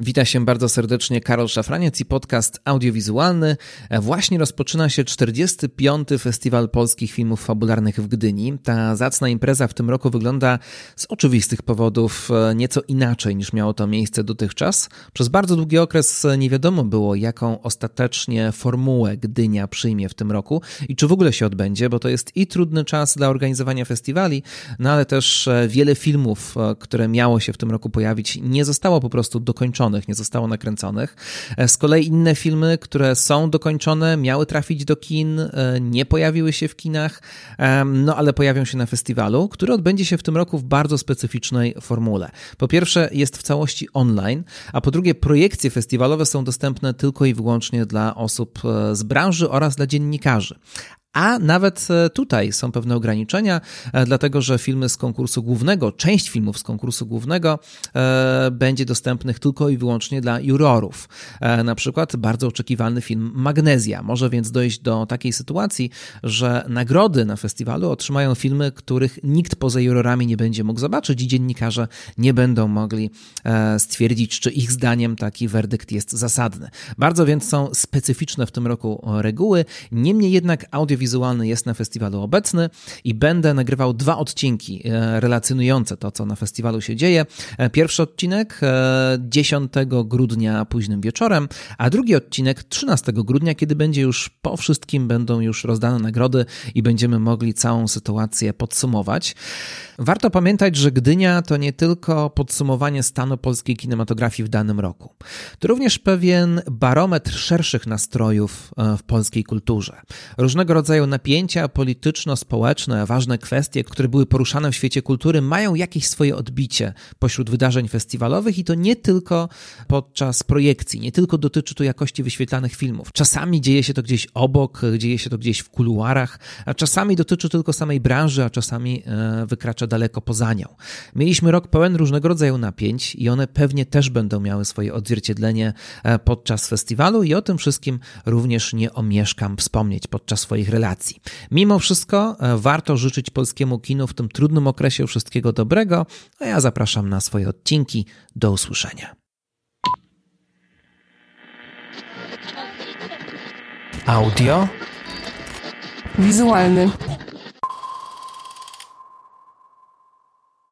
Witam się bardzo serdecznie, Karol Szafraniec i podcast audiowizualny. Właśnie rozpoczyna się 45. Festiwal Polskich Filmów Fabularnych w Gdyni. Ta zacna impreza w tym roku wygląda z oczywistych powodów e, nieco inaczej niż miało to miejsce dotychczas. Przez bardzo długi okres nie wiadomo było, jaką ostatecznie formułę Gdynia przyjmie w tym roku i czy w ogóle się odbędzie, bo to jest i trudny czas dla organizowania festiwali, no ale też e, wiele filmów, e, które miało się w tym roku pojawić, nie zostało po prostu dokończone nie zostało nakręconych. E, z kolei inne filmy, które są dokończone, miały trafić do kin, e, nie pojawiły się w kinach, no ale pojawią się na festiwalu, który odbędzie się w tym roku w bardzo specyficznej formule. Po pierwsze, jest w całości online, a po drugie, projekcje festiwalowe są dostępne tylko i wyłącznie dla osób e, z branży oraz dla dziennikarzy. A nawet e, tutaj są pewne ograniczenia, e, dlatego że filmy z konkursu głównego, część filmów z konkursu głównego e, będzie dostępnych tylko i wyłącznie dla jurorów. Na przykład bardzo oczekiwany film Magnezja. Może więc dojść do takiej sytuacji, że nagrody na festiwalu otrzymają filmy, których nikt poza jurorami nie będzie mógł zobaczyć i dziennikarze nie będą mogli stwierdzić, czy ich zdaniem taki werdykt jest zasadny. Bardzo więc są specyficzne w tym roku reguły. Niemniej jednak audiowizualne wizualny jest na festiwalu obecny i będę nagrywał dwa odcinki e, relacjonujące to, co na festiwalu się dzieje. E, pierwszy odcinek 10 e, grudnia późnym wieczorem, a drugi odcinek 13 grudnia, kiedy będzie już po wszystkim, będą już rozdane nagrody i będziemy mogli całą sytuację podsumować. Warto pamiętać, że Gdynia to nie tylko podsumowanie stanu polskiej kinematografii w danym roku. To również pewien barometr szerszych nastrojów w polskiej kulturze. Różnego rodzaju rodzaju napięcia polityczno-społeczne, ważne kwestie, które były poruszane w świecie kultury, mają jakieś swoje odbicie pośród wydarzeń festiwalowych i to nie tylko podczas projekcji, nie tylko dotyczy to jakości wyświetlanych filmów. Czasami dzieje się to gdzieś obok, dzieje się to gdzieś w kuluarach, a czasami dotyczy tylko samej branży, a czasami e, wykracza daleko poza nią. Mieliśmy rok pełen różnego rodzaju napięć i one pewnie też będą miały swoje odzwierciedlenie e, podczas festiwalu i o tym wszystkim również nie omieszkam wspomnieć podczas swoich relacji. Mimo wszystko e, warto życzyć polskiemu kinu w tym trudnym okresie wszystkiego dobrego, a ja zapraszam na swoje odcinki. Do usłyszenia. Audio. Wizualny.